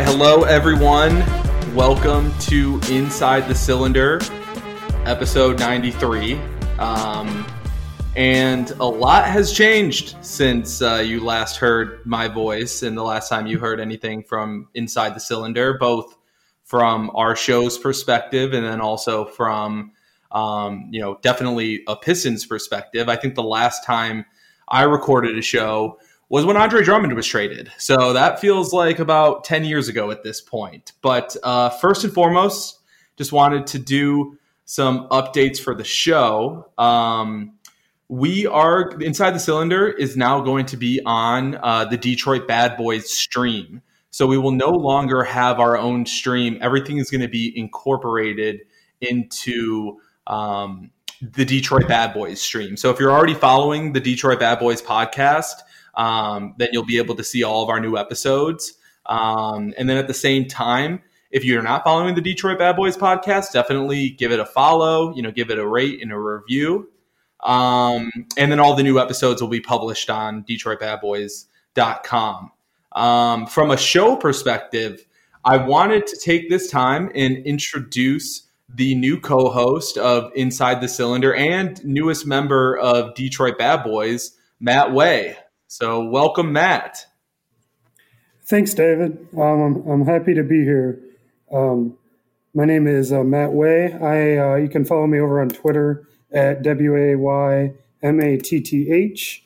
Right, hello everyone. Welcome to Inside the Cylinder, episode 93. Um, and a lot has changed since uh, you last heard my voice and the last time you heard anything from Inside the Cylinder, both from our show's perspective and then also from, um, you know, definitely a Pistons perspective. I think the last time I recorded a show was when Andre Drummond was traded. So that feels like about 10 years ago at this point. But uh, first and foremost, just wanted to do some updates for the show. Um, we are inside the cylinder is now going to be on uh, the Detroit Bad Boys stream. So we will no longer have our own stream. Everything is going to be incorporated into um, the Detroit Bad Boys stream. So if you're already following the Detroit Bad Boys podcast, um, then you'll be able to see all of our new episodes. Um, and then at the same time, if you're not following the Detroit Bad Boys podcast, definitely give it a follow, you know, give it a rate and a review. Um, and then all the new episodes will be published on DetroitBadBoys.com. Um, from a show perspective, I wanted to take this time and introduce the new co-host of Inside the Cylinder and newest member of Detroit Bad Boys, Matt Way. So, welcome, Matt. Thanks, David. Um, I'm, happy to be here. Um, my name is uh, Matt Way. I uh, you can follow me over on Twitter at W A Y M A T T H.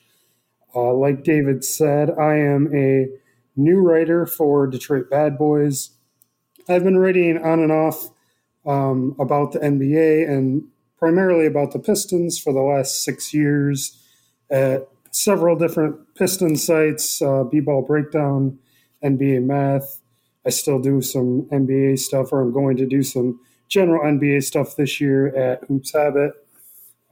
Uh, like David said, I am a new writer for Detroit Bad Boys. I've been writing on and off um, about the NBA and primarily about the Pistons for the last six years at several different Piston sites, uh, B-ball breakdown, NBA math. I still do some NBA stuff, or I'm going to do some general NBA stuff this year at Hoops Habit.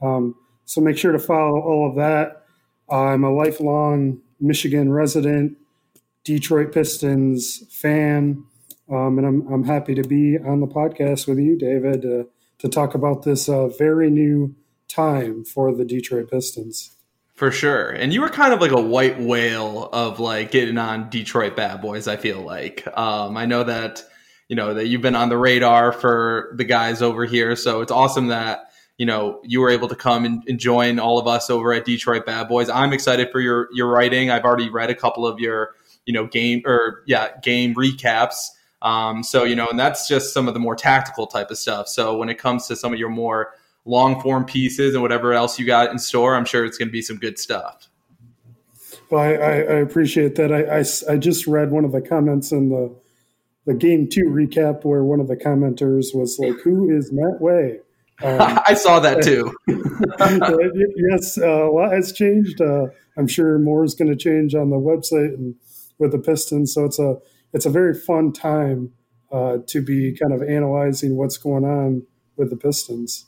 Um, so make sure to follow all of that. I'm a lifelong Michigan resident, Detroit Pistons fan, um, and I'm, I'm happy to be on the podcast with you, David, uh, to talk about this uh, very new time for the Detroit Pistons. For sure. And you were kind of like a white whale of like getting on Detroit Bad Boys, I feel like. Um, I know that, you know, that you've been on the radar for the guys over here. So it's awesome that, you know, you were able to come and, and join all of us over at Detroit Bad Boys. I'm excited for your your writing. I've already read a couple of your, you know, game or yeah, game recaps. Um, so, you know, and that's just some of the more tactical type of stuff. So when it comes to some of your more long form pieces and whatever else you got in store. I'm sure it's going to be some good stuff. Well, I, I, I appreciate that. I, I, I, just read one of the comments in the the game two recap where one of the commenters was like, "Who is Matt Way?" Um, I saw that too. yes, uh, a lot has changed. Uh, I'm sure more is going to change on the website and with the Pistons. So it's a it's a very fun time uh, to be kind of analyzing what's going on with the Pistons.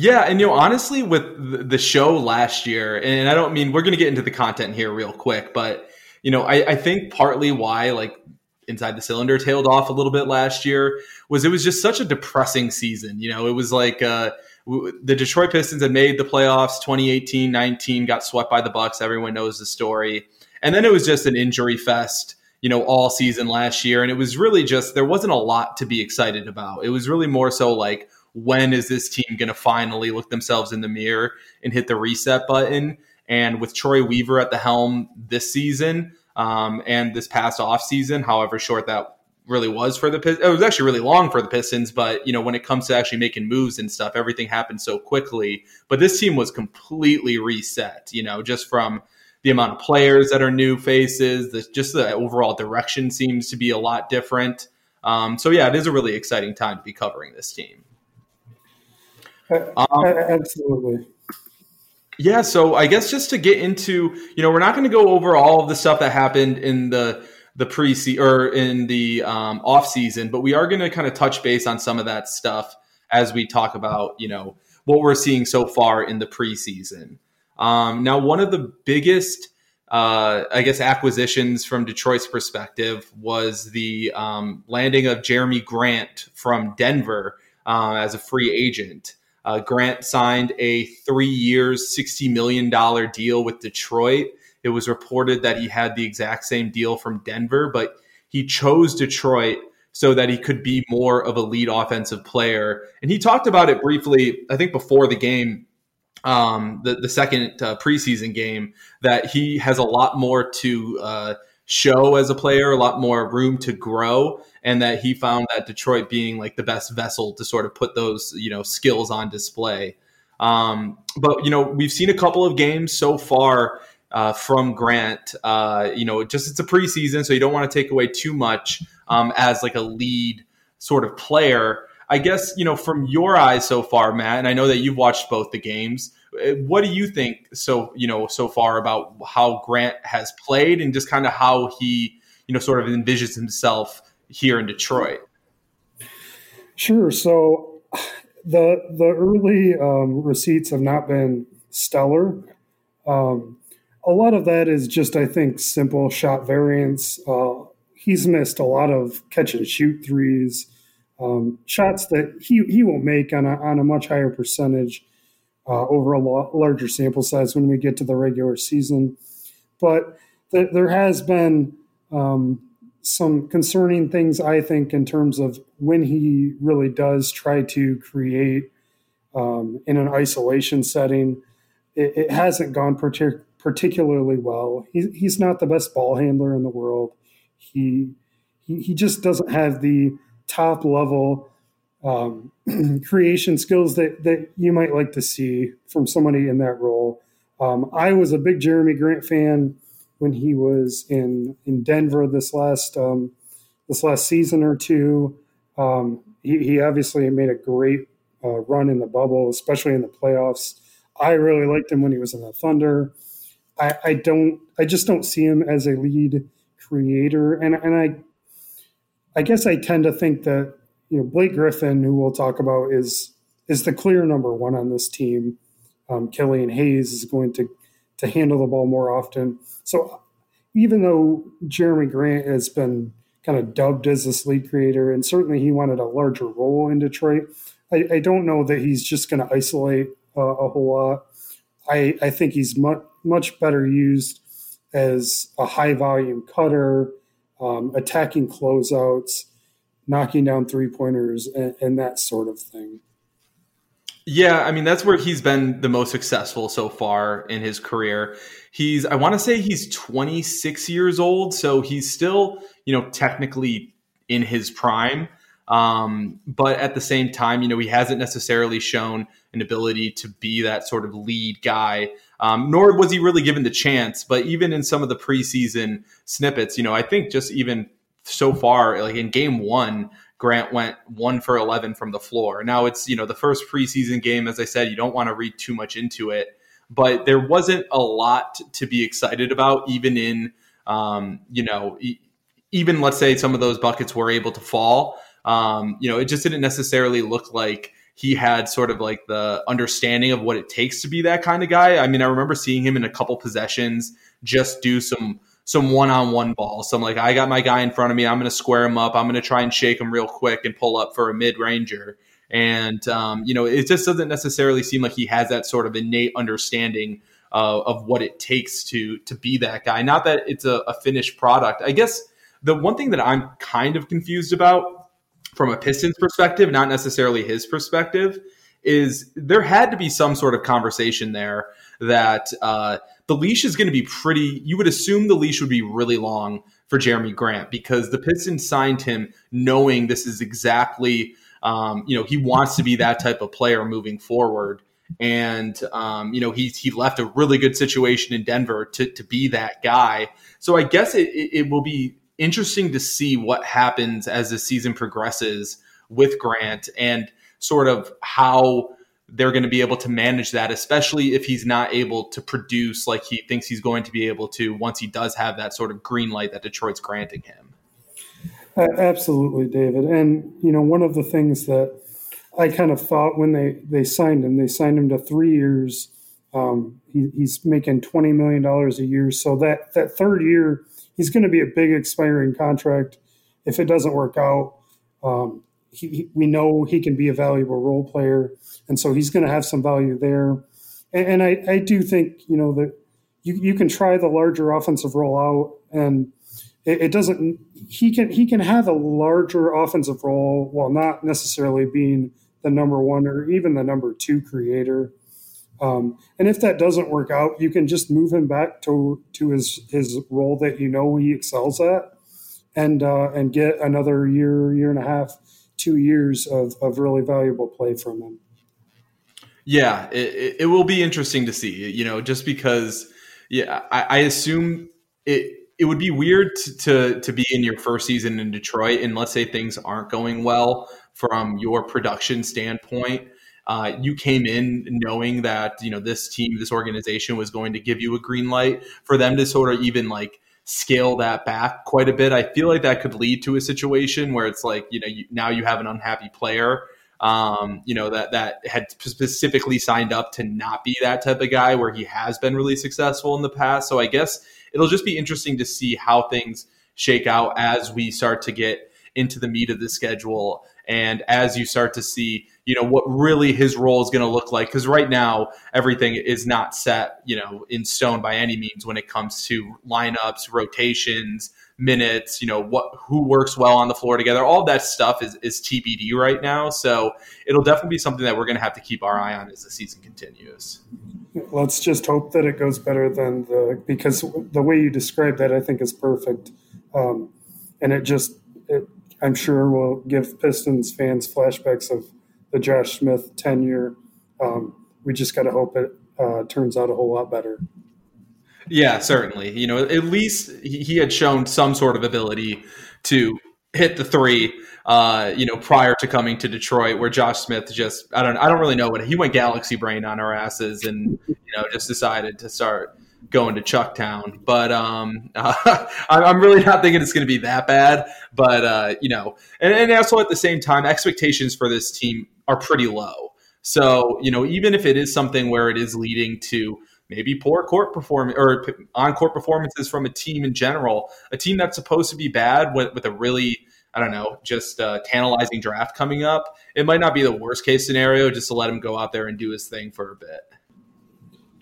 Yeah, and you know, honestly, with the show last year, and I don't mean we're going to get into the content here real quick, but you know, I, I think partly why like inside the cylinder tailed off a little bit last year was it was just such a depressing season. You know, it was like uh, the Detroit Pistons had made the playoffs 2018 19, got swept by the Bucks. Everyone knows the story. And then it was just an injury fest, you know, all season last year. And it was really just, there wasn't a lot to be excited about. It was really more so like, when is this team going to finally look themselves in the mirror and hit the reset button? And with Troy Weaver at the helm this season um, and this past off season, however short that really was for the Pistons, it was actually really long for the Pistons. But you know, when it comes to actually making moves and stuff, everything happened so quickly. But this team was completely reset. You know, just from the amount of players that are new faces, the, just the overall direction seems to be a lot different. Um, so yeah, it is a really exciting time to be covering this team. Um, Absolutely. Yeah, so I guess just to get into, you know, we're not going to go over all of the stuff that happened in the the pre or in the um, off season, but we are going to kind of touch base on some of that stuff as we talk about, you know, what we're seeing so far in the preseason. Um, now, one of the biggest, uh, I guess, acquisitions from Detroit's perspective was the um, landing of Jerami Grant from Denver uh, as a free agent. Uh, Grant signed a three years, $60 million deal with Detroit. It was reported that he had the exact same deal from Denver, but he chose Detroit so that he could be more of a lead offensive player. And he talked about it briefly, I think, before the game, um, the, the second uh, preseason game, that he has a lot more to uh, show as a player, a lot more room to grow, and that he found that Detroit being like the best vessel to sort of put those, you know, skills on display. Um, but, you know, we've seen a couple of games so far uh, from Grant. Uh, you know, just it's a preseason, so you don't want to take away too much um, as like a lead sort of player. I guess you know from your eyes so far, Matt, and I know that you've watched both the games. Uh, what do you think so you know so far about how Grant has played and just kind of how he you know sort of envisions himself here in Detroit? Sure. So the the early um, receipts have not been stellar. Um, a lot of that is just, I think, simple shot variance. Uh, he's missed a lot of catch and shoot threes, um, shots that he, he will make on a, on a much higher percentage uh, over a larger sample size when we get to the regular season. But th- there has been um, some concerning things, I think, in terms of when he really does try to create um, in an isolation setting. It, it hasn't gone particularly particularly well. He, he's not the best ball handler in the world. He, he just doesn't have the top level um, creation skills that that you might like to see from somebody in that role. Um, I was a big Jerami Grant fan when he was in in Denver this last um, this last season or two. Um, he, he, obviously made a great uh, run in the bubble, especially in the playoffs. I really liked him when he was in the Thunder. I, I don't I just don't see him as a lead creator, and and I I guess I tend to think that you know Blake Griffin, who we'll talk about, is is the clear number one on this team. Um, Killian Hayes is going to to handle the ball more often. So even though Jerami Grant has been kind of dubbed as this lead creator, and certainly he wanted a larger role in Detroit, I, I don't know that he's just going to isolate uh, a whole lot. I, I think he's much much better used as a high volume cutter, um, attacking closeouts, knocking down three pointers, and, and that sort of thing. Yeah, I mean that's where he's been the most successful so far in his career. He's I want to say he's 26 years old, so he's still, you know, technically in his prime. Um, but at the same time, you know, he hasn't necessarily shown an ability to be that sort of lead guy um, nor was he really given the chance. But even in some of the preseason snippets, you know, I think just even so far, like in game one, Grant went one for 11 from the floor. Now it's, you know, the first preseason game, as I said, you don't want to read too much into it, but there wasn't a lot to be excited about, even in, um, you know, even let's say some of those buckets were able to fall. Um, you know, it just didn't necessarily look like he had sort of like the understanding of what it takes to be that kind of guy. I mean, I remember seeing him in a couple possessions just do some some one-on-one ball. So I'm like, I got my guy in front of me. I'm going to square him up. I'm going to try and shake him real quick and pull up for a mid-ranger. And um, you know, it just doesn't necessarily seem like he has that sort of innate understanding uh, of what it takes to to be that guy. Not that it's a, a finished product. I guess the one thing that I'm kind of confused about from a Pistons perspective, not necessarily his perspective, is there had to be some sort of conversation there that uh, the leash is going to be pretty. You would assume the leash would be really long for Jerami Grant because the Pistons signed him knowing this is exactly, um, you know, he wants to be that type of player moving forward. And um, you know he he left a really good situation in Denver to to be that guy. So I guess it, it, it will be interesting to see what happens as the season progresses with Grant and sort of how they're going to be able to manage that, especially if he's not able to produce like he thinks he's going to be able to once he does have that sort of green light that Detroit's granting him. Absolutely, David. And, you know, one of the things that I kind of thought when they, they signed him, they signed him to three years. Um, he, he's making $20 million a year. So that, that third year, he's going to be a big expiring contract. If it doesn't work out, um, he, he, we know he can be a valuable role player, and so he's going to have some value there. And, and I, I, do think you know that you, you can try the larger offensive role out, and it, it, doesn't. He can he can have a larger offensive role while not necessarily being the number one or even the number two creator. Um, and if that doesn't work out, you can just move him back to to his his role that you know he excels at, and uh, and get another year, year and a half, two years of, of really valuable play from him. Yeah, it, it will be interesting to see. You know, just because, yeah, I, I assume it it would be weird to, to, to be in your first season in Detroit, and let's say things aren't going well from your production standpoint uh, you came in knowing that you know this team, this organization was going to give you a green light for them to sort of even like scale that back quite a bit. I feel like that could lead to a situation where it's like you know you, now you have an unhappy player. Um, you know that that had specifically signed up to not be that type of guy where he has been really successful in the past. So I guess it'll just be interesting to see how things shake out as we start to get into the meat of the schedule and as you start to see you know what really his role is going to look like because right now everything is not set you know in stone by any means when it comes to lineups rotations minutes you know what who works well on the floor together all that stuff is, is tbd right now so it'll definitely be something that we're going to have to keep our eye on as the season continues let's just hope that it goes better than the because the way you described that i think is perfect um, and it just it, I'm sure will give Pistons fans flashbacks of the Josh Smith tenure. Um, we just got to hope it uh, turns out a whole lot better. Yeah, certainly. You know, at least he had shown some sort of ability to hit the three. Uh, you know, prior to coming to Detroit, where Josh Smith just I don't I don't really know what he went galaxy brain on our asses and you know just decided to start going to Chucktown. But um, uh, I'm really not thinking it's going to be that bad. But uh, you know, and, and also at the same time, expectations for this team are pretty low. So you know, even if it is something where it is leading to maybe poor court performance or on court performances from a team in general, a team that's supposed to be bad with, with a really I don't know, just uh, tantalizing draft coming up. It might not be the worst case scenario just to let him go out there and do his thing for a bit.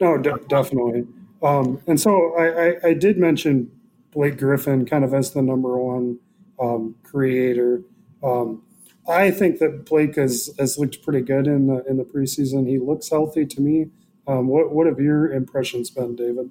No, de- definitely. Um, and so I, I, I, did mention Blake Griffin kind of as the number one um, creator. Um, I think that Blake has, has looked pretty good in the in the preseason. He looks healthy to me. Um, what what have your impressions been, David?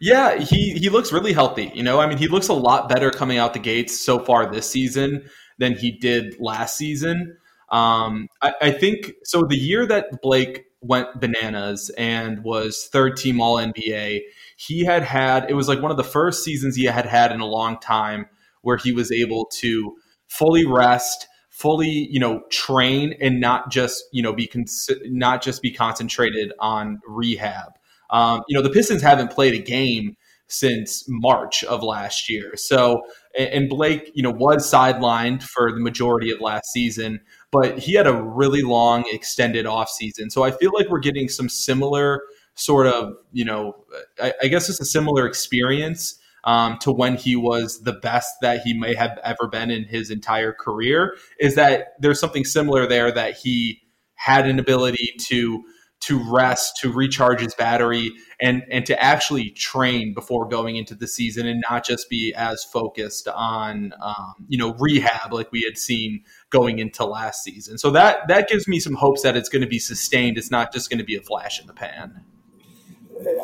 Yeah, he he looks really healthy. You know, I mean, he looks a lot better coming out the gates so far this season than he did last season. Um, I, I think so. The year that Blake went bananas and was third team All NBA. He had had it was like one of the first seasons he had had in a long time where he was able to fully rest, fully you know train, and not just you know be con- not just be concentrated on rehab. Um, you know the Pistons haven't played a game since March of last year. So and Blake, you know, was sidelined for the majority of last season but he had a really long extended off season. So I feel like we're getting some similar sort of, you know, I, I guess it's a similar experience um, to when he was the best that he may have ever been in his entire career. Is that there's something similar there that he had an ability to to rest, to recharge his battery, and and to actually train before going into the season, and not just be as focused on um, you know rehab like we had seen going into last season. So that that gives me some hopes that it's going to be sustained. It's not just going to be a flash in the pan.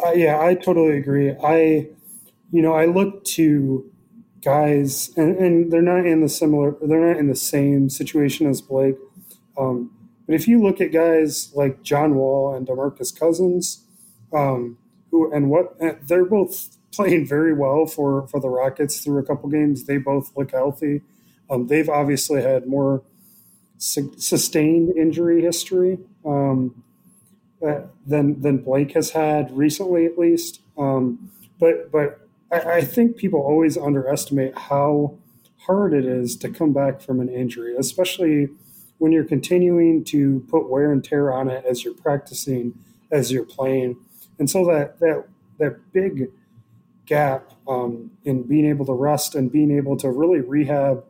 Uh, yeah, I totally agree. I, you know, I look to guys, and, and they're not in the similar, they're not in the same situation as Blake. Um, but if you look at guys like John Wall and DeMarcus Cousins, um, who and what they're both playing very well for for the Rockets through a couple games. They both look healthy. Um, they've obviously had more su- sustained injury history um, uh, than than Blake has had recently, at least. Um, but but I, I, think people always underestimate how hard it is to come back from an injury, especially when you're continuing to put wear and tear on it as you're practicing, as you're playing, and so that that that big gap um, in being able to rest and being able to really rehab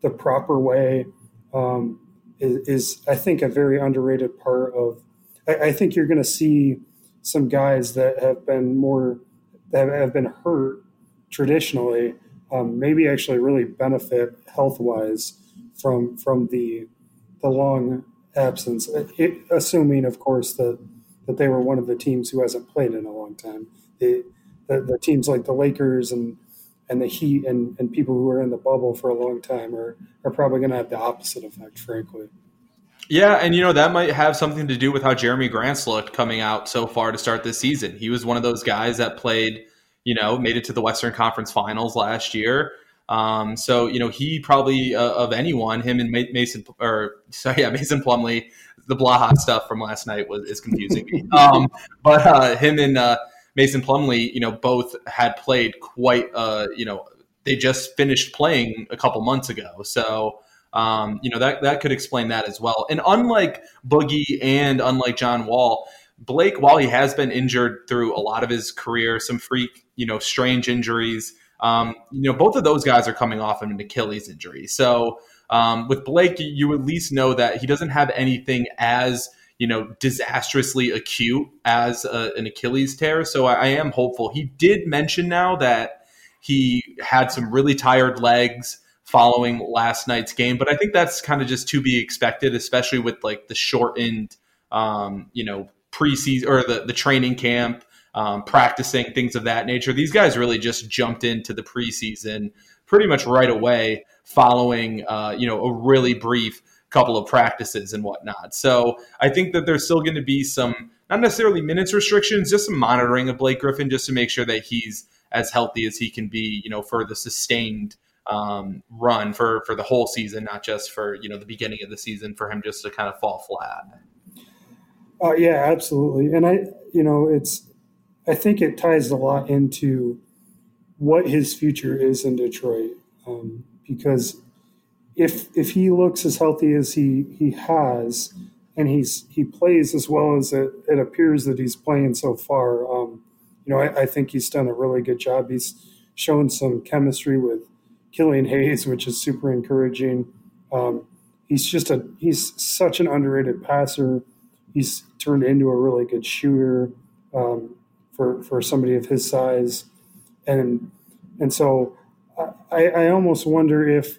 the proper way um, is, is, I think, a very underrated part of. I, I think you're going to see some guys that have been more that have been hurt traditionally um, maybe actually really benefit health wise from from the the long absence. It, assuming, of course, that that they were one of the teams who hasn't played in a long time. The the, the teams like the Lakers and and the Heat and, and people who are in the bubble for a long time are, are probably going to have the opposite effect, frankly. Yeah, and you know that might have something to do with how Jerami Grant's looked coming out so far to start this season. He was one of those guys that played, you know, made it to the Western Conference Finals last year. Um, so you know he probably uh, of anyone, him and Mason or sorry, yeah, Mason Plumlee. The Blaha stuff from last night was is confusing me. Um, but uh, him and uh, Mason Plumlee, you know, both had played quite. Uh, you know, they just finished playing a couple months ago, so. Um, you know that that could explain that as well. And unlike Boogie and unlike John Wall, Blake, while he has been injured through a lot of his career, some freak, you know, strange injuries, um, you know, both of those guys are coming off of an Achilles injury. So um, with Blake, you at least know that he doesn't have anything as you know disastrously acute as a, an Achilles tear. So I, I am hopeful. He did mention now that he had some really tired legs following last night's game, but I think that's kind of just to be expected, especially with like the shortened, um, you know, preseason or the the training camp um, practicing, things of that nature. These guys really just jumped into the preseason pretty much right away following, uh, you know, a really brief couple of practices and whatnot. So I think that there's still going to be some, not necessarily minutes restrictions, just some monitoring of Blake Griffin just to make sure that he's as healthy as he can be, you know, for the sustained um, run for for the whole season, not just for you know the beginning of the season for him just to kind of fall flat. Uh, yeah, absolutely. And I, you know, it's I think it ties a lot into what his future is in Detroit. Um, because if if he looks as healthy as he he has, and he's he plays as well as it, it appears that he's playing so far, um, you know, I, I, think he's done a really good job. He's shown some chemistry with Killian Hayes, which is super encouraging. Um, he's just a he's such an underrated passer. He's turned into a really good shooter. Um, for for somebody of his size, and and so I, I almost wonder if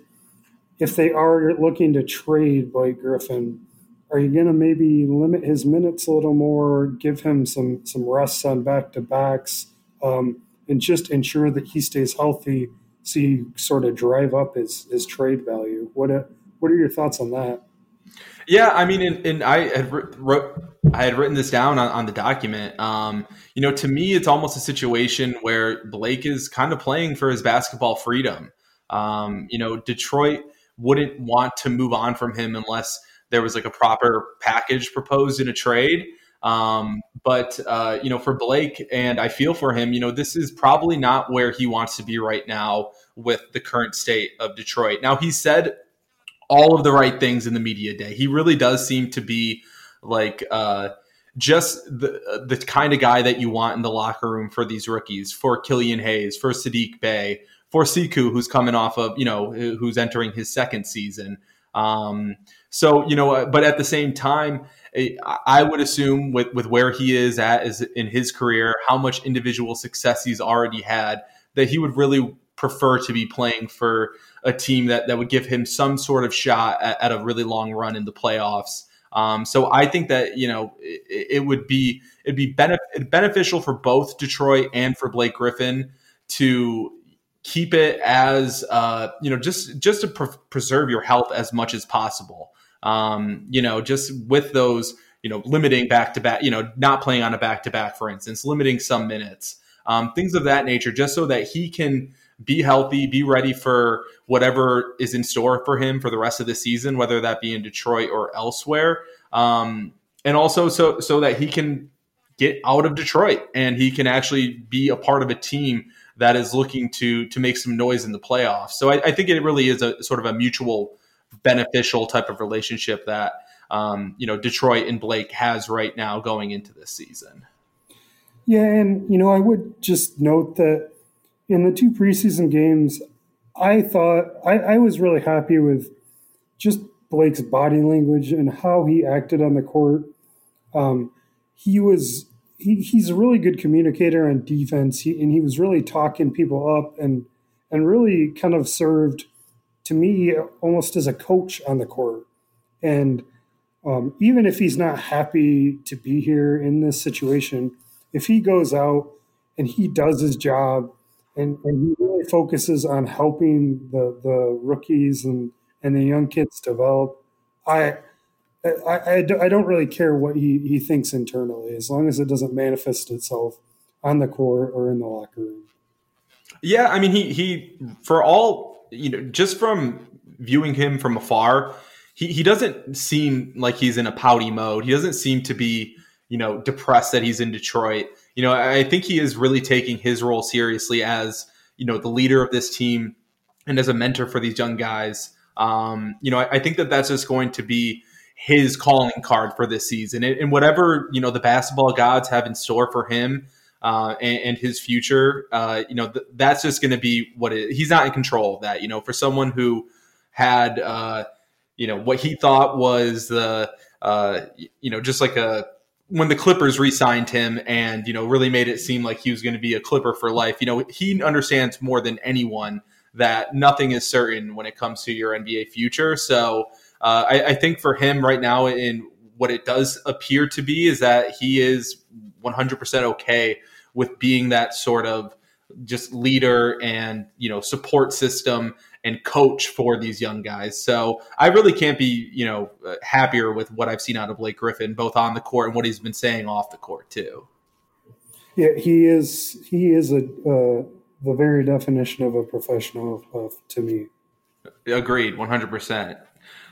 if they are looking to trade Blake Griffin, are you going to maybe limit his minutes a little more, give him some some rests on back to backs, um, and just ensure that he stays healthy, you sort of drive up his his trade value? What a, what are your thoughts on that? Yeah, I mean, and, and I had wrote, I had written this down on, on the document. Um, you know, to me, it's almost a situation where Blake is kind of playing for his basketball freedom. Um, you know, Detroit wouldn't want to move on from him unless there was like a proper package proposed in a trade. Um, but uh, you know, for Blake, and I feel for him. You know, this is probably not where he wants to be right now with the current state of Detroit. Now, he said all of the right things in the media day. He really does seem to be like uh, just the the kind of guy that you want in the locker room for these rookies, for Killian Hayes, for Saddiq Bey, for Sekou, who's coming off of you know who's entering his second season. Um, so you know, but at the same time, I would assume with with where he is at is in his career, how much individual success he's already had, that he would really prefer to be playing for a team that, that would give him some sort of shot at, at a really long run in the playoffs. Um, so I think that you know it, it would be it'd be benef- beneficial for both Detroit and for Blake Griffin to keep it as uh, you know just just to pre- preserve your health as much as possible. Um, you know, just with those you know limiting back to back, you know, not playing on a back to back, for instance, limiting some minutes, um, things of that nature, just so that he can be healthy, be ready for whatever is in store for him for the rest of the season, whether that be in Detroit or elsewhere. Um, and also so so that he can get out of Detroit and he can actually be a part of a team that is looking to to make some noise in the playoffs. So I, I think it really is a sort of a mutual beneficial type of relationship that um, you know Detroit and Blake has right now going into this season. Yeah, and you know I would just note that in the two preseason games, I thought I, I was really happy with just Blake's body language and how he acted on the court. Um, he was he, he's a really good communicator on defense, he, and he was really talking people up and and really kind of served to me almost as a coach on the court. And um, even if he's not happy to be here in this situation, if he goes out and he does his job and, and he really focuses on helping the, the rookies and, and the young kids develop, I, I, I, don't really care what he, he thinks internally as long as it doesn't manifest itself on the court or in the locker room. Yeah, I mean, he he for all you know, just from viewing him from afar, he he doesn't seem like he's in a pouty mode. He doesn't seem to be you know depressed that he's in Detroit. You know, I think he is really taking his role seriously as you know the leader of this team and as a mentor for these young guys. Um, you know, I, I think that that's just going to be his calling card for this season, and, and whatever you know the basketball gods have in store for him uh, and, and, his future, uh, you know, th- that's just going to be what it, he's not in control of that. You know, for someone who had, uh, you know, what he thought was the, uh, you know, just like a when the Clippers re-signed him and you know really made it seem like he was going to be a Clipper for life. You know, he understands more than anyone that nothing is certain when it comes to your NBA future. So uh, I, I think for him right now, in what it does appear to be, is that he is 100% okay with being that sort of just leader and you know support system and coach for these young guys. So I really can't be you know happier with what I've seen out of Blake Griffin, both on the court and what he's been saying off the court too. Yeah, he is. He is a uh, the very definition of a professional uh, to me. Agreed, one hundred percent.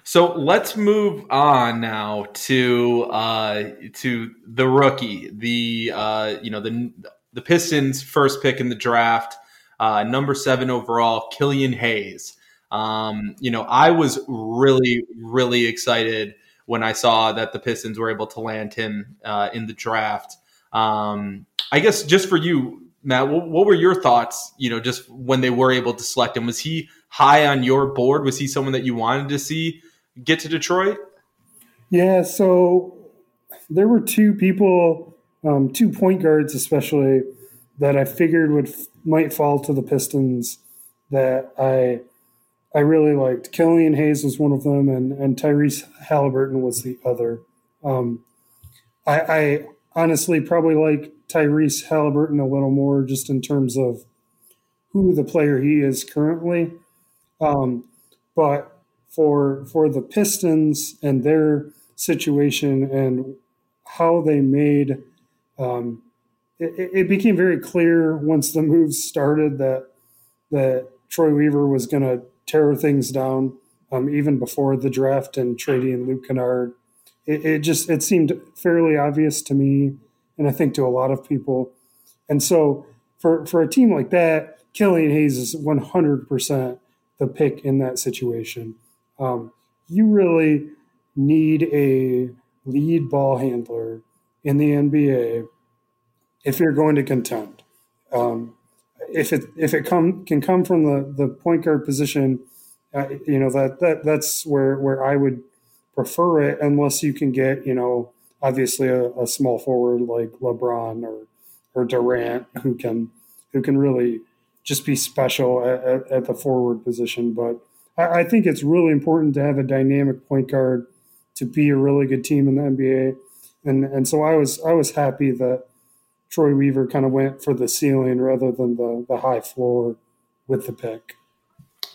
So let's move on now to uh, to the rookie, the uh, you know the the Pistons' first pick in the draft, uh, number seven overall, Killian Hayes. Um, you know, I was really, really excited when I saw that the Pistons were able to land him uh, in the draft. Um, I guess just for you, Matt, what, what, were your thoughts? You know, just when they were able to select him, was he high on your board? Was he someone that you wanted to see get to Detroit? Yeah, so there were two people um, two point guards, especially that I figured would might fall to the Pistons that I I really liked. Killian Hayes was one of them, and and Tyrese Halliburton was the other. Um, I, I honestly probably like Tyrese Halliburton a little more, just in terms of who the player he is currently. Um, but for for the Pistons and their situation and how they made um, it, it, became very clear once the moves started that that Troy Weaver was going to tear things down, um, even before the draft and trading Luke Kennard. It, it, just it seemed fairly obvious to me, and I think to a lot of people. And so for for a team like that, Killian Hayes is one hundred percent the pick in that situation. Um, you really need a lead ball handler in the NBA if you're going to contend. Um, if it if it come can come from the the point guard position, uh, you know that that that's where where I would prefer it, unless you can get you know obviously a, a small forward like LeBron or or Durant who can who can really just be special at, at, at the forward position. But I, I, think it's really important to have a dynamic point guard to be a really good team in the NBA and and so I was I was happy that Troy Weaver kind of went for the ceiling rather than the the high floor with the pick.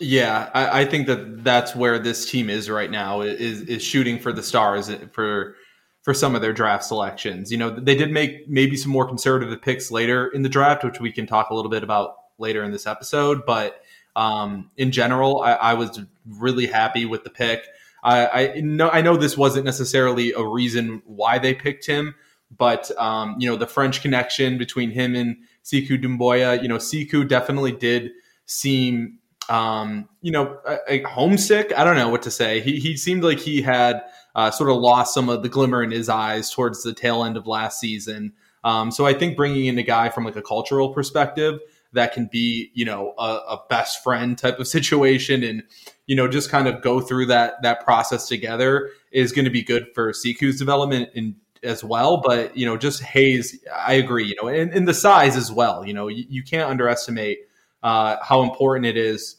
Yeah, I, I think that that's where this team is right now is is shooting for the stars for for some of their draft selections. You know, they did make maybe some more conservative picks later in the draft, which we can talk a little bit about later in this episode. But um, in general, I, I was really happy with the pick. I, I know I know this wasn't necessarily a reason why they picked him, but um, you know the French connection between him and Sekou Doumbouya. You know, Sekou definitely did seem um, you know a, a homesick. I don't know what to say. He he seemed like he had uh, sort of lost some of the glimmer in his eyes towards the tail end of last season. Um, so I think bringing in a guy from like a cultural perspective that can be you know a, a best friend type of situation and you know just kind of go through that that process together is going to be good for Sekou's development and as well. But you know, just Hayes, I agree. You know, and, and the size as well. You know, you, you can't underestimate uh, how important it is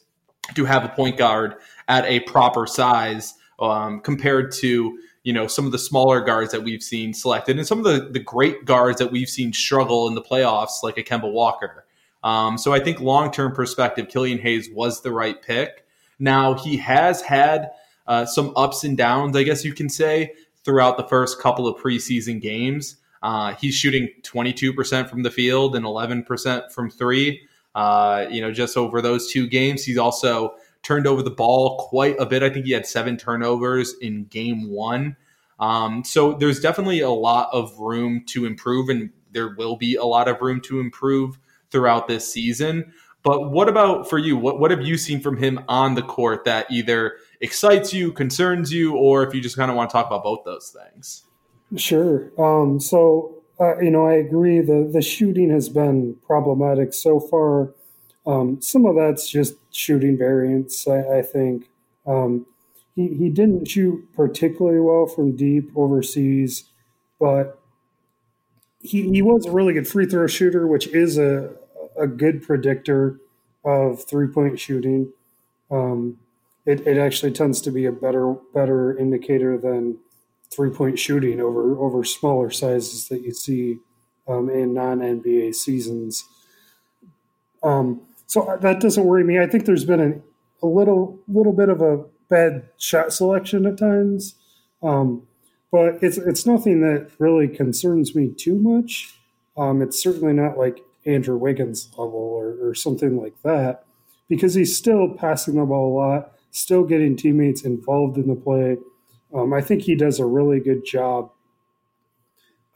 to have a point guard at a proper size um, compared to you know some of the smaller guards that we've seen selected and some of the, the great guards that we've seen struggle in the playoffs like a Kemba Walker. Um, so I think long term perspective, Killian Hayes was the right pick. Now he has had uh, some ups and downs, I guess you can say, throughout the first couple of preseason games. Uh, he's shooting 22% from the field and 11% from three. Uh, you know, just over those two games, he's also turned over the ball quite a bit. I think he had seven turnovers in game one. Um, so there's definitely a lot of room to improve, and there will be a lot of room to improve throughout this season. But what about for you? What what have you seen from him on the court that either excites you, concerns you, or if you just kind of want to talk about both those things? Sure. Um, so uh, you know, I agree. the The shooting has been problematic so far. Um, some of that's just shooting variance. I, I think um, he he didn't shoot particularly well from deep overseas, but he he was a really good free throw shooter, which is a a good predictor of three point shooting. Um, it, it actually tends to be a better better indicator than three point shooting over over smaller sizes that you see um, in non NBA seasons. Um, so that doesn't worry me. I think there's been a little little bit of a bad shot selection at times, um, but it's it's nothing that really concerns me too much. Um, it's certainly not like Andrew Wiggins level or, or something like that, because he's still passing the ball a lot, still getting teammates involved in the play. Um, I think he does a really good job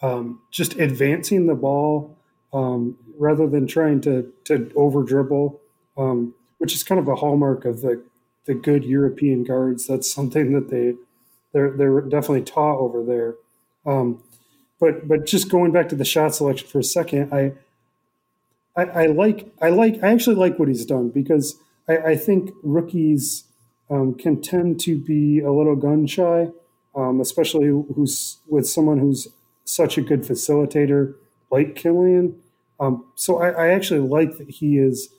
um, just advancing the ball um, rather than trying to to over dribble, um, which is kind of a hallmark of the the good European guards. That's something that they they're they're definitely taught over there. Um, but but just going back to the shot selection for a second, I I, I like I like I actually like what he's done because I, I think rookies um, can tend to be a little gun shy, um, especially who's with someone who's such a good facilitator like Killian. Um, so I, I, actually like that he is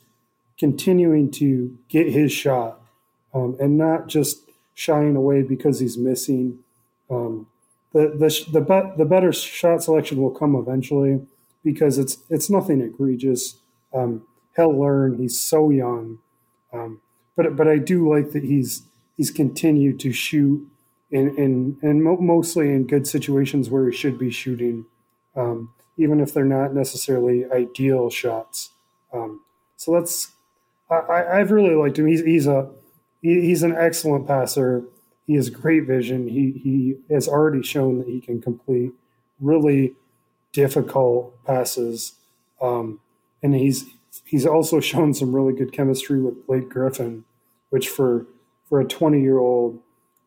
continuing to get his shot um, and not just shying away because he's missing. Um, the the the, be- the better shot selection will come eventually because it's it's nothing egregious. Um, he'll learn. He's so young, um, but but I do like that he's he's continued to shoot in in and mo- mostly in good situations where he should be shooting, um, even if they're not necessarily ideal shots. Um, so that's I, I've really liked him. He's he's a he, he's an excellent passer. He has great vision. He he has already shown that he can complete really difficult passes. Um, and he's he's also shown some really good chemistry with Blake Griffin, which for for a 20 year old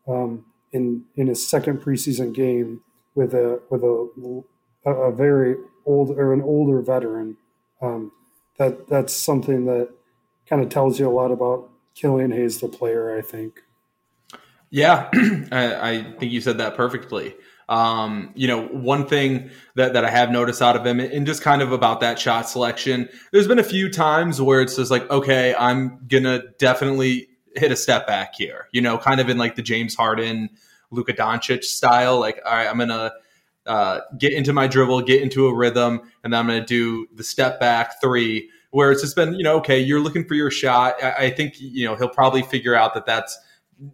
um, in in his second preseason game with a with a a, very old or an older veteran, um, that that's something that kind of tells you a lot about Killian Hayes, the player. I think. Yeah, I, I think you said that perfectly. Um, you know, one thing that, that I have noticed out of him and just kind of about that shot selection, there's been a few times where it's just like, okay, I'm going to definitely hit a step back here, you know, kind of in like the James Harden, Luka Doncic style. Like, all right, I'm going to uh, get into my dribble, get into a rhythm, and then I'm going to do the step back three where it's just been, you know, okay, you're looking for your shot. I, I think, you know, he'll probably figure out that that's,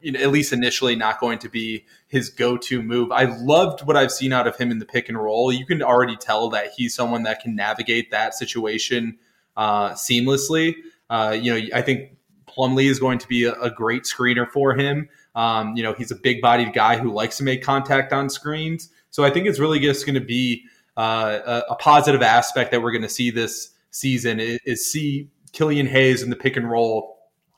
you know, at least initially not going to be his go-to move. I loved what I've seen out of him in the pick and roll. You can already tell that he's someone that can navigate that situation uh, seamlessly. Uh, you know, I think Plumlee is going to be a, a great screener for him. Um, you know, he's a big-bodied guy who likes to make contact on screens. So I think it's really just going to be uh, a, a, positive aspect that we're going to see this season is, is see Killian Hayes in the pick and roll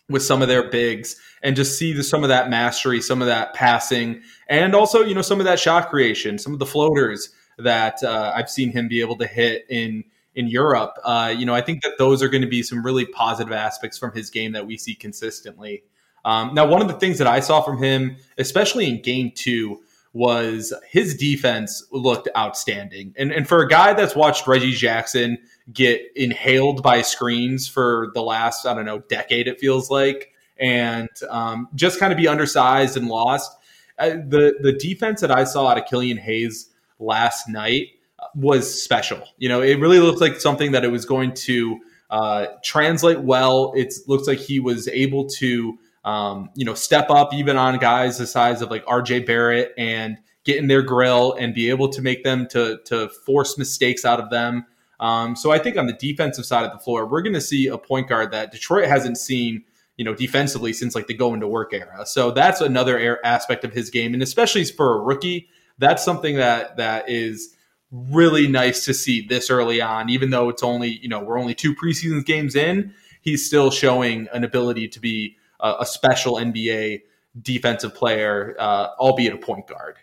with some of their bigs and just see the, some of that mastery, some of that passing, and also you know some of that shot creation, some of the floaters that uh, I've seen him be able to hit in in Europe. Uh, you know, I think that those are going to be some really positive aspects from his game that we see consistently. Um, now, one of the things that I saw from him, especially in Game Two, was his defense looked outstanding. And and for a guy that's watched Reggie Jackson get inhaled by screens for the last I don't know decade. It feels like, and um, just kind of be undersized and lost. Uh, the the defense that I saw out of Killian Hayes last night was special. You know, it really looked like something that it was going to uh, translate well. It looks like he was able to, um, you know, step up even on guys the size of like RJ Barrett and get in their grill and be able to make them to to force mistakes out of them. Um, so I think on the defensive side of the floor, we're going to see a point guard that Detroit hasn't seen, you know, defensively since like the go into work era. So that's another aspect of his game, and especially for a rookie, that's something that that is really nice to see this early on, even though it's only, you know, we're only two preseason games in, he's still showing an ability to be a, a special NBA defensive player, uh, albeit a point guard.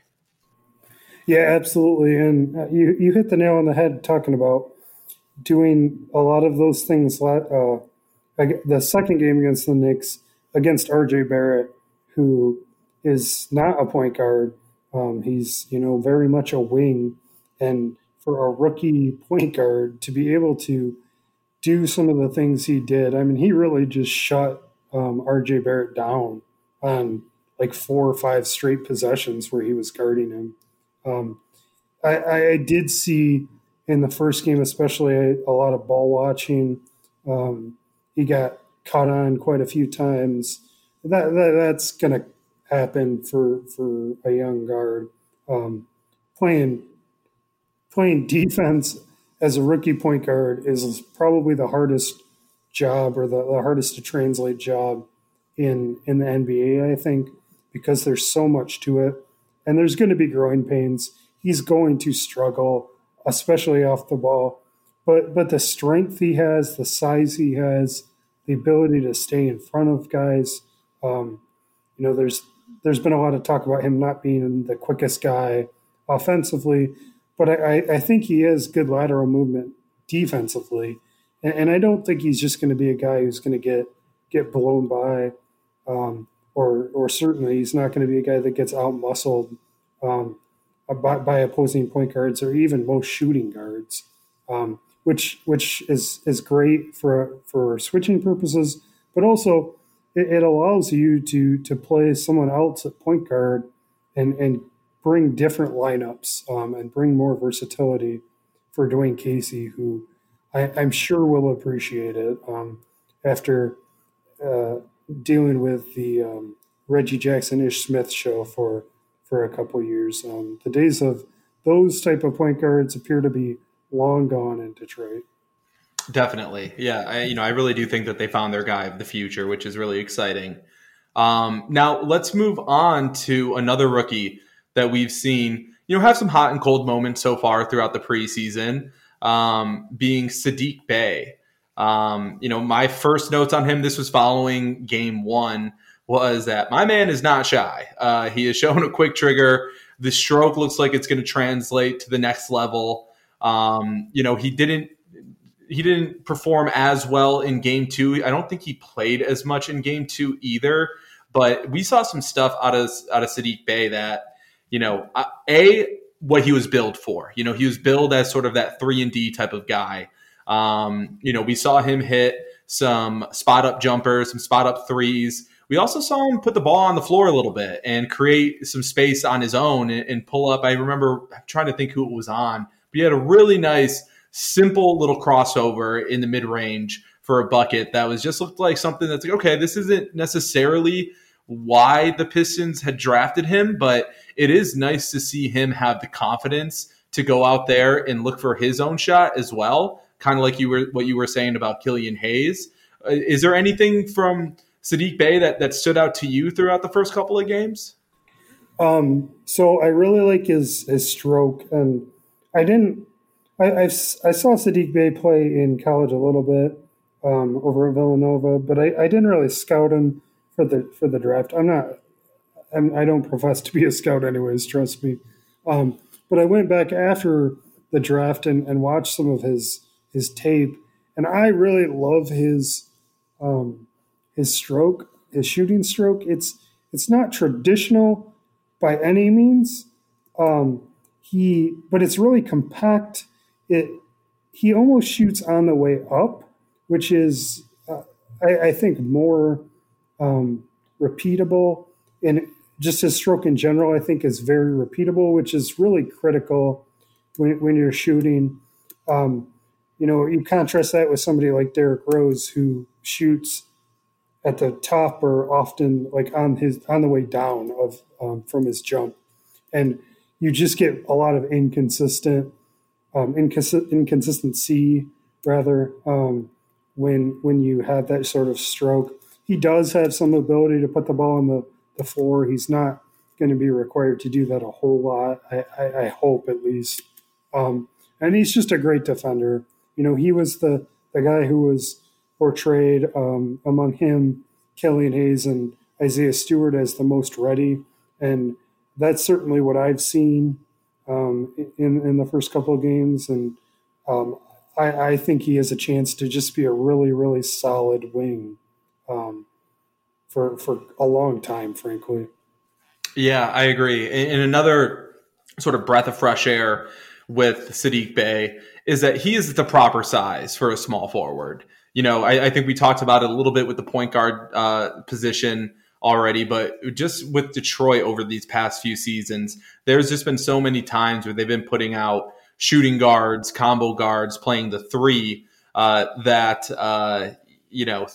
Yeah, absolutely. And uh, you, you hit the nail on the head talking about doing a lot of those things. Uh, the second game against the Knicks, against RJ Barrett, who is not a point guard. Um, he's, you know, very much a wing and for a rookie point guard to be able to do some of the things he did, I mean, he really just shut um, RJ Barrett down on like four or five straight possessions where he was guarding him. Um, I, I, did see in the first game, especially a, lot of ball watching. Um, he got caught on quite a few times. That, that that's going to happen for for a young guard um, playing playing defense as a rookie point guard is probably the hardest job or the, the hardest to translate job in in the NBA, I think, because there's so much to it. And there's going to be growing pains. He's going to struggle, especially off the ball. But but the strength he has, the size he has, the ability to stay in front of guys. Um, you know, there's there's been a lot of talk about him not being the quickest guy offensively, but I, I think he has good lateral movement defensively, and, and I don't think he's just going to be a guy who's going to get get blown by, um, or or certainly he's not going to be a guy that gets out muscled um, by, by, opposing point guards or even most shooting guards, um, which which is is great for for switching purposes, but also it, it allows you to to play someone else at point guard and and bring different lineups um, and bring more versatility for Dwane Casey, who I, am sure will appreciate it um, after uh, dealing with the um, Reggie Jackson Ish Smith show for for a couple years. Um, the days of those type of point guards appear to be long gone in Detroit. Definitely, yeah. I, you know, I really do think that they found their guy of the future, which is really exciting. Um, now let's move on to another rookie that we've seen, you know, have some hot and cold moments so far throughout the preseason, um, being Saddiq Bey. Um, you know, my first notes on him, this was following game one, was that my man is not shy. Uh, he has shown a quick trigger. The stroke looks like it's going to translate to the next level. Um, you know, he didn't he didn't perform as well in game two. I don't think he played as much in game two either. But we saw some stuff out of out of Saddiq Bey that you know, uh, a what he was billed for. You know, he was billed as sort of that three and D type of guy. Um, you know, we saw him hit some spot up jumpers, some spot up threes. We also saw him put the ball on the floor a little bit and create some space on his own and, and pull up. I remember trying to think who it was on, but he had a really nice, simple little crossover in the mid range for a bucket that was just looked like something that's like, okay, this isn't necessarily why the Pistons had drafted him, but it is nice to see him have the confidence to go out there and look for his own shot as well. Kind of like you were what you were saying about Killian Hayes. Uh, is there anything from Saddiq Bey that, that stood out to you throughout the first couple of games? Um, so I really like his his stroke, and I didn't. I I've, i saw Saddiq Bey play in college a little bit um, over at Villanova, but I, I didn't really scout him for the for the draft. I'm not. I'm, I do not profess to be a scout, anyways. Trust me. Um, but I went back after the draft and, and watched some of his his tape, and I really love his um, his stroke, his shooting stroke. It's it's not traditional by any means. Um, he, but it's really compact. It he almost shoots on the way up, which is, uh, I, I, think, more um, repeatable. And just his stroke in general, I think, is very repeatable, which is really critical when, when you're shooting. Um, you know, you contrast that with somebody like Derrick Rose who shoots at the top or often like on his on the way down of um, from his jump, and you just get a lot of inconsistent um, incons- inconsistency rather um, when when you have that sort of stroke. He does have some ability to put the ball on the, the floor. He's not going to be required to do that a whole lot. I, I, I hope at least. Um, and he's just a great defender. You know, he was the the guy who was portrayed um, among him, Killian Hayes and Isaiah Stewart as the most ready, and that's certainly what I've seen um, in in the first couple of games, and um, I, I, think he has a chance to just be a really really solid wing um, for for a long time, frankly. Yeah, I agree. And another sort of breath of fresh air with Saddiq Bey is that he is the proper size for a small forward. You know, I, I think we talked about it a little bit with the point guard uh, position already, but just with Detroit over these past few seasons, there's just been so many times where they've been putting out shooting guards, combo guards, playing the three uh, that uh, you know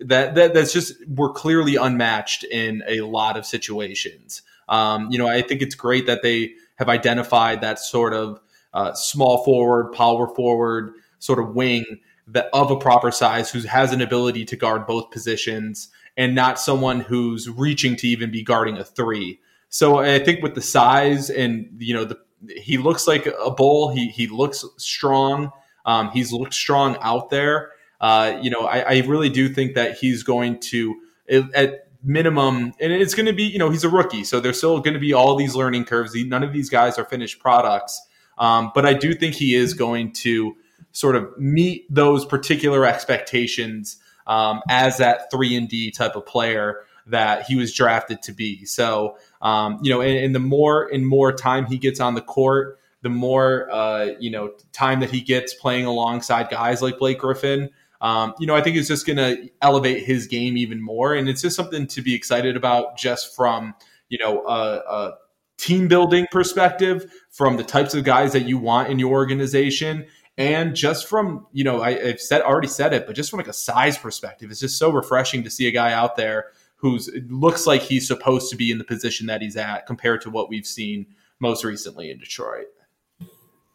that, that that's just we're clearly unmatched in a lot of situations. Um, you know, I think it's great that they have identified that sort of uh, small forward, power forward sort of wing that of a proper size who has an ability to guard both positions and not someone who's reaching to even be guarding a three. So I think with the size and you know the he looks like a bull. He he looks strong. Um, he's looked strong out there. Uh, you know, I, I, really do think that he's going to at minimum, and it's going to be you know he's a rookie, so there's still going to be all these learning curves. None of these guys are finished products, um, but I do think he is going to sort of meet those particular expectations um, as that three and D type of player that he was drafted to be. So, um, you know, and, and, the more and more time he gets on the court, the more uh, you know time that he gets playing alongside guys like Blake Griffin. Um, you know, I think it's just going to elevate his game even more, and it's just something to be excited about, just from you know a, a team building perspective, from the types of guys that you want in your organization, and just from you know I, have said already said it, but just from like a size perspective, it's just so refreshing to see a guy out there who's looks like he's supposed to be in the position that he's at compared to what we've seen most recently in Detroit.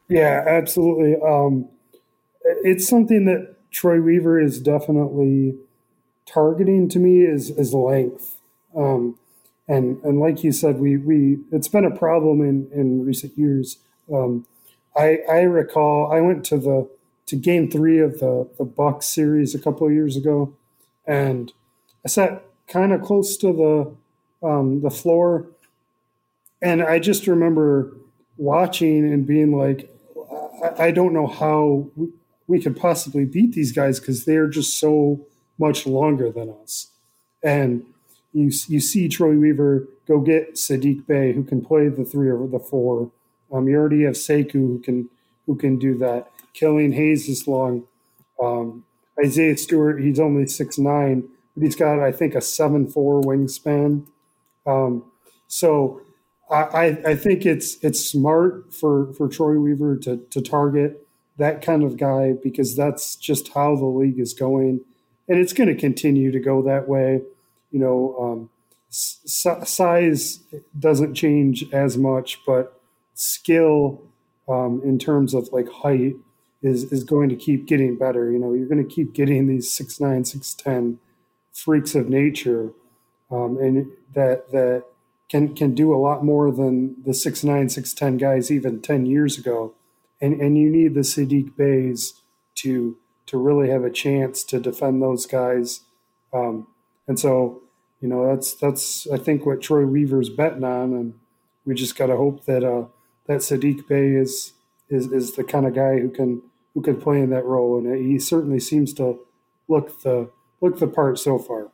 Yeah, absolutely. Um, it's something that Troy Weaver is definitely targeting to me is is length. Um, and and like you said, we we it's been a problem in in recent years. Um, I I recall I went to the to game three of the the Bucks series a couple of years ago, and I sat kind of close to the um, the floor, and I just remember watching and being like, I, I don't know how we, we could possibly beat these guys because they're just so much longer than us, and you you see Troy Weaver go get Saddiq Bey who can play the three or the four um, you already have Sekou who can who can do that. Killian Hayes is long. Um, Isaiah Stewart, he's only six nine, but he's got I think a seven four wingspan. Um, so I, I think it's it's smart for for Troy Weaver to to target that kind of guy because that's just how the league is going, and it's going to continue to go that way. You know, um, size doesn't change as much, but skill um, in terms of like height is is going to keep getting better. You know, you're going to keep getting these six nine, six ten freaks of nature, um, and that that can can do a lot more than the six nine, six ten guys even ten years ago. And and you need the Saddiq Beys to to really have a chance to defend those guys. Um, and so, you know, that's that's I think what Troy Weaver's betting on, and we just got to hope that uh, that Saddiq Bey is is is the kind of guy who can who can play in that role, and he certainly seems to look the look the part so far.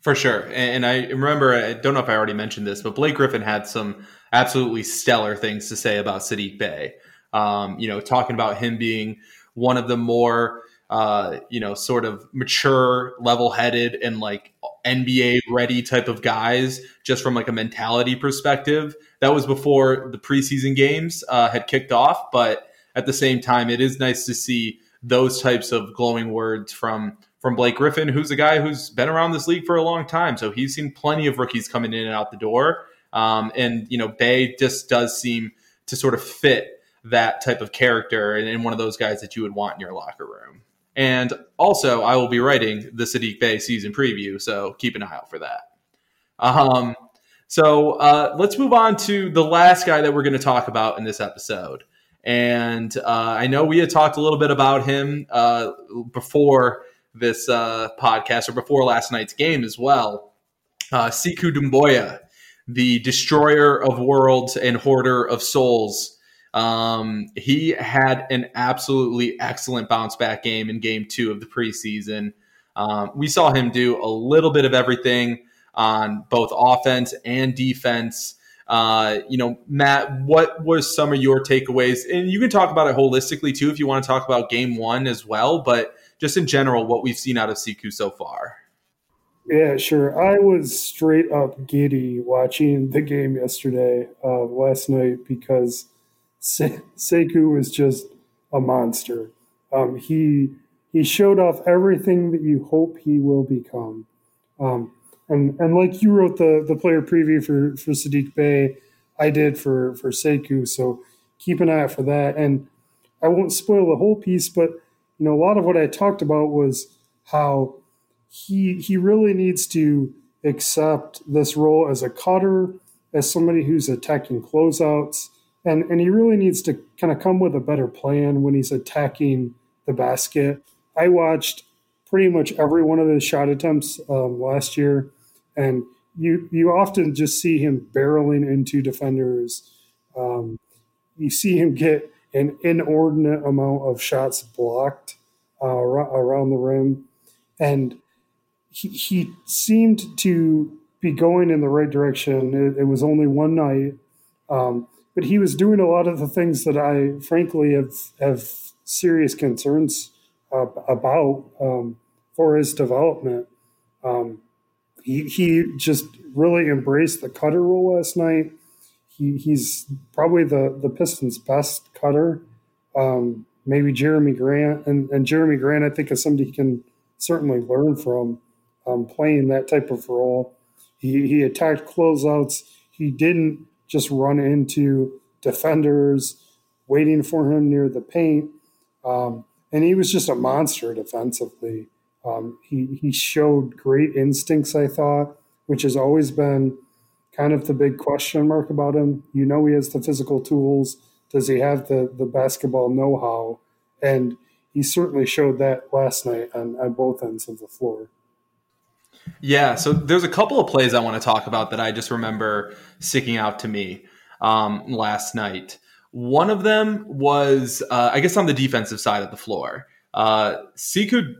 For sure, and I remember I don't know if I already mentioned this, but Blake Griffin had some absolutely stellar things to say about Saddiq Bey. Um, you know, talking about him being one of the more uh, you know, sort of mature, level headed, and like NBA ready type of guys, just from like a mentality perspective. That was before the preseason games uh, had kicked off, but at the same time, it is nice to see those types of glowing words from from Blake Griffin, who's a guy who's been around this league for a long time. So he's seen plenty of rookies coming in and out the door. Um, and you know, Bey just does seem to sort of fit that type of character and, and one of those guys that you would want in your locker room. And also, I will be writing the Saddiq Bey season preview, so keep an eye out for that. Um, so uh, let's move on to the last guy that we're going to talk about in this episode. And uh, I know we had talked a little bit about him uh, before this uh, podcast or before last night's game as well. Uh, Sekou Doumbouya, the destroyer of worlds and hoarder of souls um, he had an absolutely excellent bounce back game in game two of the preseason. Um, we saw him do a little bit of everything on both offense and defense. Uh, you know, Matt, what was some of your takeaways? And you can talk about it holistically too if you want to talk about game one as well, but just in general, what we've seen out of Sekou so far. Yeah, sure. I was straight up giddy watching the game yesterday, uh, last night, because Se- is just a monster. Um, he he showed off everything that you hope he will become. Um, and and like you wrote the the player preview for for Saddiq Bey, I did for for Sekou. So keep an eye out for that. And I won't spoil the whole piece, but you know a lot of what I talked about was how he he really needs to accept this role as a cutter, as somebody who's attacking closeouts, and and he really needs to kind of come with a better plan when he's attacking the basket. I watched pretty much every one of his shot attempts um, last year, and you you often just see him barreling into defenders. Um, you see him get an inordinate amount of shots blocked uh, around the rim, and he, he seemed to be going in the right direction. It, it was only one night. Um, but he was doing a lot of the things that I frankly have have serious concerns uh, about um, for his development. Um, he, he just really embraced the cutter role last night. He, he's probably the, the Pistons' best cutter. Um, maybe Jerami Grant. And, and Jerami Grant, I think, is somebody he can certainly learn from um, playing that type of role. He, he attacked closeouts. He didn't just run into defenders waiting for him near the paint. Um, and he was just a monster defensively. Um, he, he showed great instincts, I thought, which has always been kind of the big question mark about him. You know, he has the physical tools. Does he have the, the basketball know how? And he certainly showed that last night on, on both ends of the floor. Yeah, so there's a couple of plays I want to talk about that I just remember sticking out to me um, last night. One of them was, uh, I guess, on the defensive side of the floor. Uh, Sekou,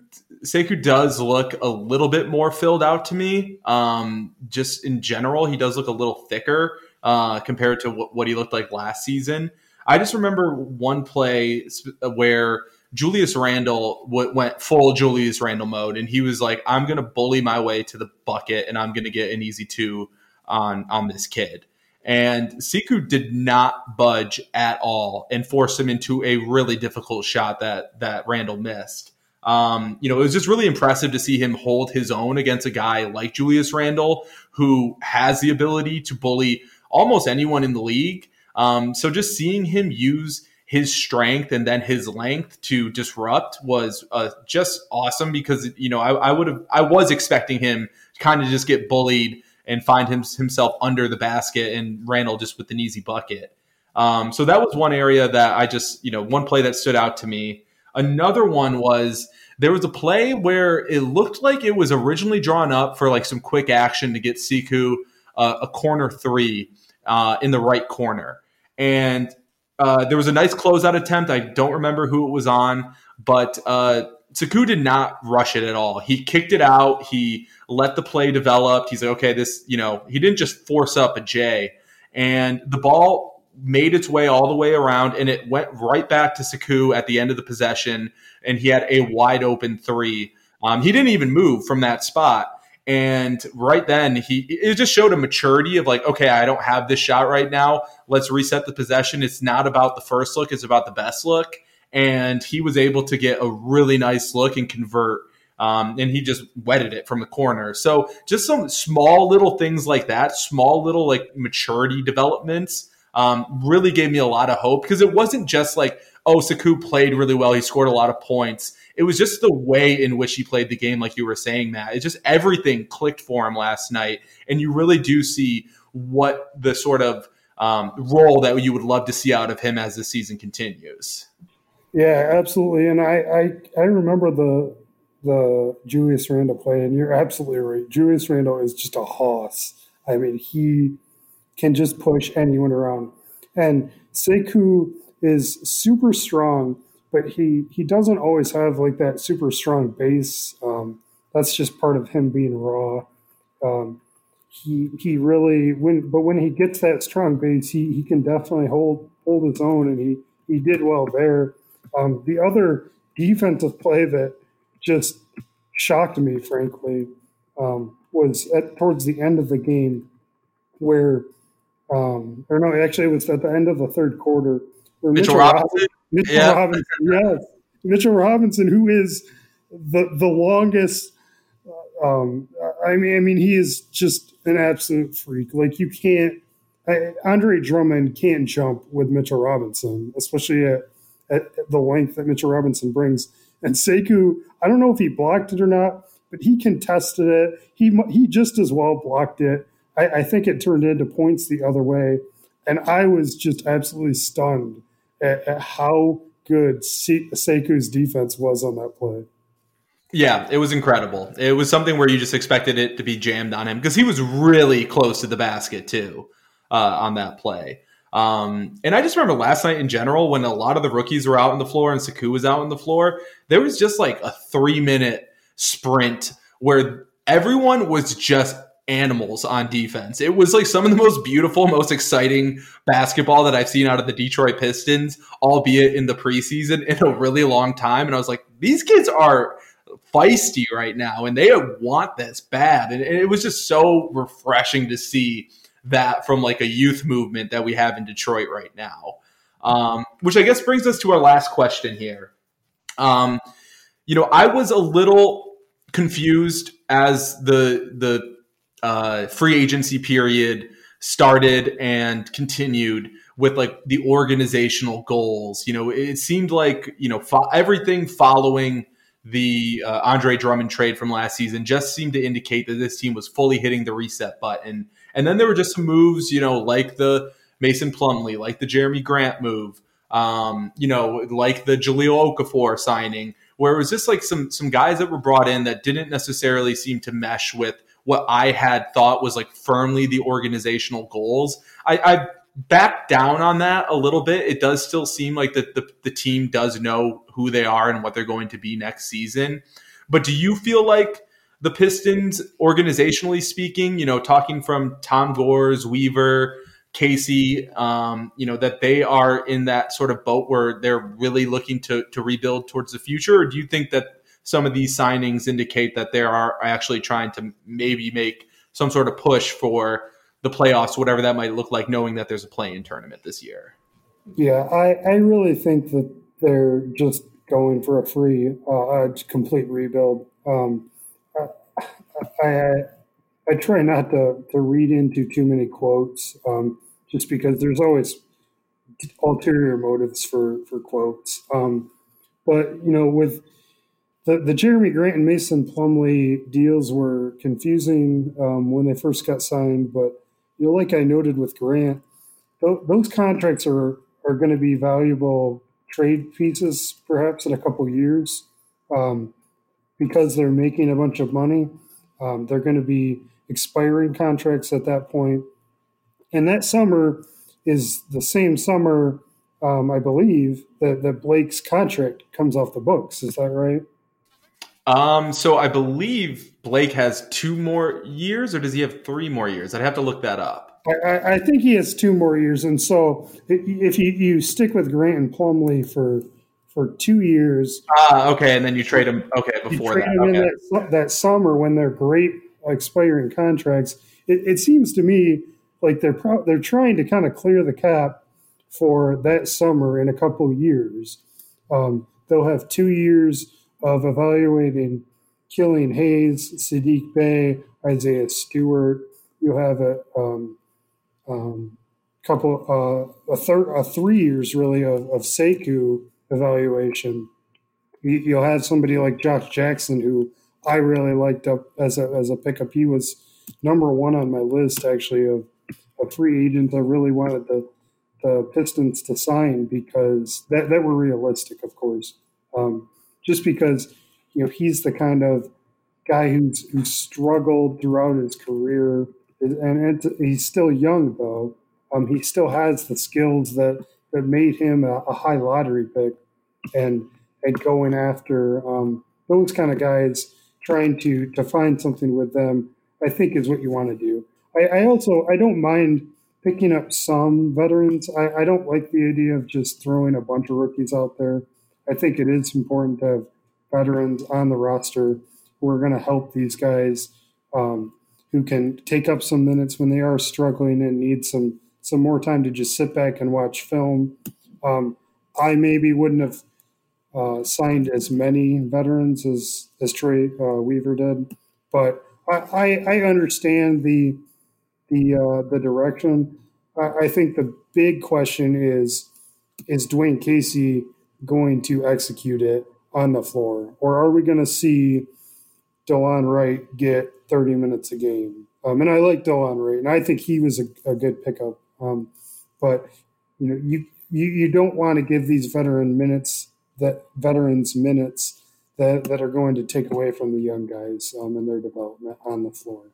Sekou does look a little bit more filled out to me. Um, just in general, he does look a little thicker uh, compared to what, what he looked like last season. I just remember one play where Julius Randle w- went full Julius Randle mode, and he was like, "I'm going to bully my way to the bucket, and I'm going to get an easy two on on this kid." And Sekou did not budge at all and forced him into a really difficult shot that that Randle missed. Um, you know, it was just really impressive to see him hold his own against a guy like Julius Randle, who has the ability to bully almost anyone in the league. Um, so just seeing him use his strength and then his length to disrupt was uh, just awesome because you know I, I would have I was expecting him to kind of just get bullied and find him, himself under the basket and Randle just with an easy bucket. Um, so that was one area that I just, you know, one play that stood out to me. Another one was there was a play where it looked like it was originally drawn up for like some quick action to get Sekou uh, a corner three uh, in the right corner. And uh, there was a nice closeout attempt. I don't remember who it was on, but uh, Sekou did not rush it at all. He kicked it out. He let the play develop. He's like, okay, this, you know, he didn't just force up a J. And the ball made its way all the way around, and it went right back to Sekou at the end of the possession, and he had a wide open three. Um, he didn't even move from that spot. And right then, he it just showed a maturity of like, okay, I don't have this shot right now. Let's reset the possession. It's not about the first look; it's about the best look. And he was able to get a really nice look and convert. Um, and he just wetted it from the corner. So just some small little things like that, small little like maturity developments, um, really gave me a lot of hope because it wasn't just like, oh, Sekou played really well. He scored a lot of points it was just the way in which he played the game, like you were saying, Matt. It's just everything clicked for him last night, and you really do see what the sort of um, role that you would love to see out of him as the season continues. Yeah, absolutely. And I, I, I remember the the Julius Randle play, and you're absolutely right. Julius Randle is just a hoss. I mean, he can just push anyone around. And Sekou is super strong, but he he doesn't always have like that super strong base. Um, that's just part of him being raw. Um, he he really when but when he gets that strong base, he he can definitely hold hold his own, and he he did well there. Um, the other defensive play that just shocked me, frankly, um, was at towards the end of the game, where um, or no, actually it was at the end of the third quarter. Mitchell, Mitchell Robinson Mitchell yeah. Robinson, yes, Mitchell Robinson, who is the the longest. Uh, um, I mean, I mean, he is just an absolute freak. Like you can't. I, Andre Drummond can't jump with Mitchell Robinson, especially at, at, the length that Mitchell Robinson brings. And Sekou, I don't know if he blocked it or not, but he contested it. He he just as well blocked it. I, I think it turned into points the other way, and I was just absolutely stunned at, at how good Se- defense was on that play. Yeah, it was incredible. It was something where you just expected it to be jammed on him because he was really close to the basket too uh, on that play. Um, and I just remember last night in general when a lot of the rookies were out on the floor and Sekou was out on the floor, there was just like a three minute sprint where everyone was just animals on defense. It was like some of the most beautiful, most exciting basketball that I've seen out of the Detroit Pistons, albeit in the preseason in a really long time. And I was like, these kids are feisty right now and they want this bad. And it was just so refreshing to see that from like a youth movement that we have in Detroit right now. Um, which I guess brings us to our last question here. Um, you know, I was a little confused as the the uh, free agency period started and continued with like the organizational goals. You know, it seemed like you know fo- everything following the uh, Andre Drummond trade from last season just seemed to indicate that this team was fully hitting the reset button. And then there were just some moves, you know, like the Mason Plumlee, like the Jerami Grant move, um, you know, like the Jahlil Okafor signing, where it was just like some some guys that were brought in that didn't necessarily seem to mesh with what I had thought was like firmly the organizational goals. I, I backed down on that a little bit. It does still seem like that the, the team does know who they are and what they're going to be next season. But do you feel like the Pistons, organizationally speaking, you know, talking from Tom Gores, Weaver, Casey, um, you know, that they are in that sort of boat where they're really looking to to rebuild towards the future? Or do you think that some of these signings indicate that they are actually trying to maybe make some sort of push for the playoffs, whatever that might look like, knowing that there's a play-in tournament this year. Yeah, I, I really think that they're just going for a free, uh, a complete rebuild. Um, I, I, I try not to, to read into too many quotes, um, just because there's always ulterior motives for for quotes. Um, but you know, with the, the Jerami Grant and Mason Plumlee deals were confusing um, when they first got signed, but you know, like I noted with Grant, th- those contracts are are going to be valuable trade pieces, perhaps in a couple years, um, because they're making a bunch of money. Um, they're going to be expiring contracts at that point, and that summer is the same summer, um, I believe, that, that Blake's contract comes off the books. Is that right? Um, so I believe Blake has two more years, or does he have three more years? I'd have to look that up. I, I, think he has two more years, and so if you, you stick with Grant and Plumlee for for two years, ah, okay, and then you trade him, okay, before that, okay. that, that summer when they're great expiring contracts, it, it seems to me like they're pro- they're trying to kind of clear the cap for that summer in a couple years. Um, they'll have two years of evaluating Killian Hayes, Saddiq Bey, Isaiah Stewart. You'll have a um, um, couple, uh, a a three years really of, of evaluation. You, will have somebody like Josh Jackson, who I really liked up as a as a pickup. He was number one on my list actually of a free agent I really wanted the the Pistons to sign because that that were realistic, of course. Um, just because you know he's the kind of guy who's who struggled throughout his career, and he's still young though. Um, he still has the skills that that made him a, a high lottery pick, and and going after um, those kind of guys, trying to to find something with them, I think is what you want to do. I, I also I don't mind picking up some veterans. I, I don't like the idea of just throwing a bunch of rookies out there. I think it is important to have veterans on the roster who are going to help these guys um, who can take up some minutes when they are struggling and need some some more time to just sit back and watch film. Um, I maybe wouldn't have uh, signed as many veterans as as Troy uh, Weaver did, but I, I, I understand the the uh, the direction. I, I, think the big question is is Dwane Casey going to execute it on the floor, or are we going to see Delon Wright get 30 minutes a game? Um, and I like Delon Wright, and I think he was a, a good pickup. Um, but you know, you, you you don't want to give these veteran minutes that veterans minutes that that are going to take away from the young guys um, and their development on the floor.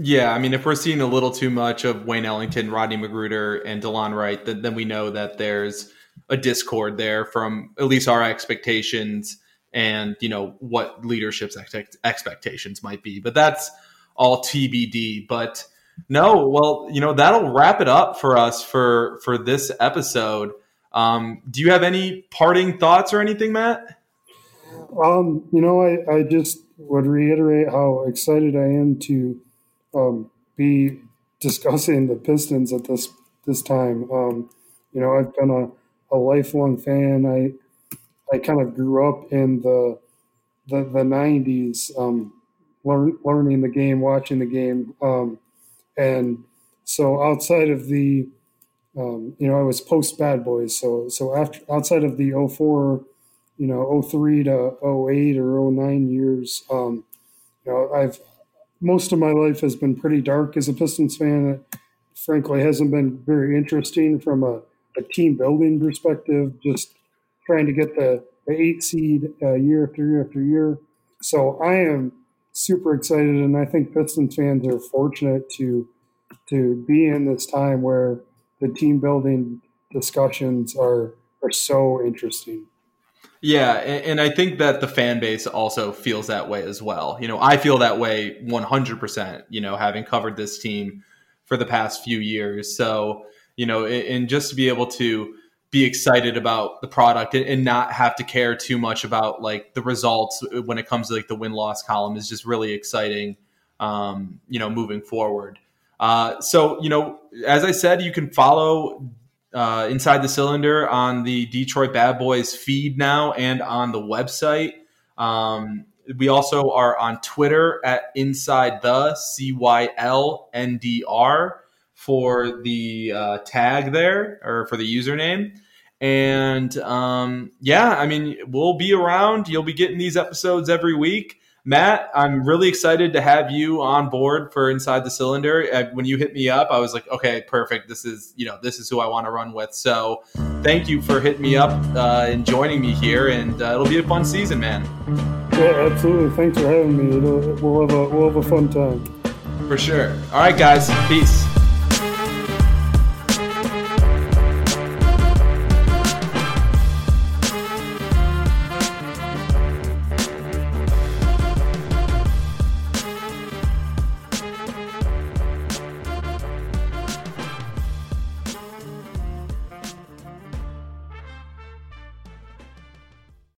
Yeah, I mean, if we're seeing a little too much of Wayne Ellington, Rodney McGruder, and Delon Wright, then, then we know that there's a discord there from at least our expectations and you know what leadership's expectations might be. But that's all TBD. But no, well, you know that'll wrap it up for us for for this episode. Um, do you have any parting thoughts or anything, Matt? Um, you know, I, I just would reiterate how excited I am to um, be discussing the Pistons at this this time. Um, you know, I've been a, a lifelong fan. I I kind of grew up in the the, the 90s, um, learn, learning the game, watching the game. Um, and so outside of the, um, you know, I was post Bad Boys. So, so after outside of the 04, you know, 03 to 08 or 09 years, um, you know, I've, most of my life has been pretty dark as a Pistons fan. It frankly hasn't been very interesting from a, a team building perspective, just trying to get the, the eight seed uh, year after year after year. So I am super excited, and I think Pistons fans are fortunate to to be in this time where the team building discussions are are so interesting. Yeah, and, and, I think that the fan base also feels that way as well. You know, I feel that way 100%, you know, having covered this team for the past few years. So, you know, and just to be able to be excited about the product and not have to care too much about like the results when it comes to like the win loss column is just really exciting, um, you know, moving forward. Uh, so, you know, as I said, you can follow uh, Inside the Cylinder on the Detroit Bad Boys feed now and on the website. Um, we also are on Twitter at Inside the C Y L N D R for the uh, tag there or for the username. And um, yeah, I mean, we'll be around. You'll be getting these episodes every week. Matt, I'm really excited to have you on board for Inside the Cylinder. Uh, when you hit me up, I was like, okay, perfect. This is, you know, this is who I want to run with. So thank you for hitting me up uh, and joining me here. And uh, it'll be a fun season, man. Yeah, absolutely. Thanks for having me. It'll, we'll, have a, we'll have a fun time. For sure. All right, guys. Peace.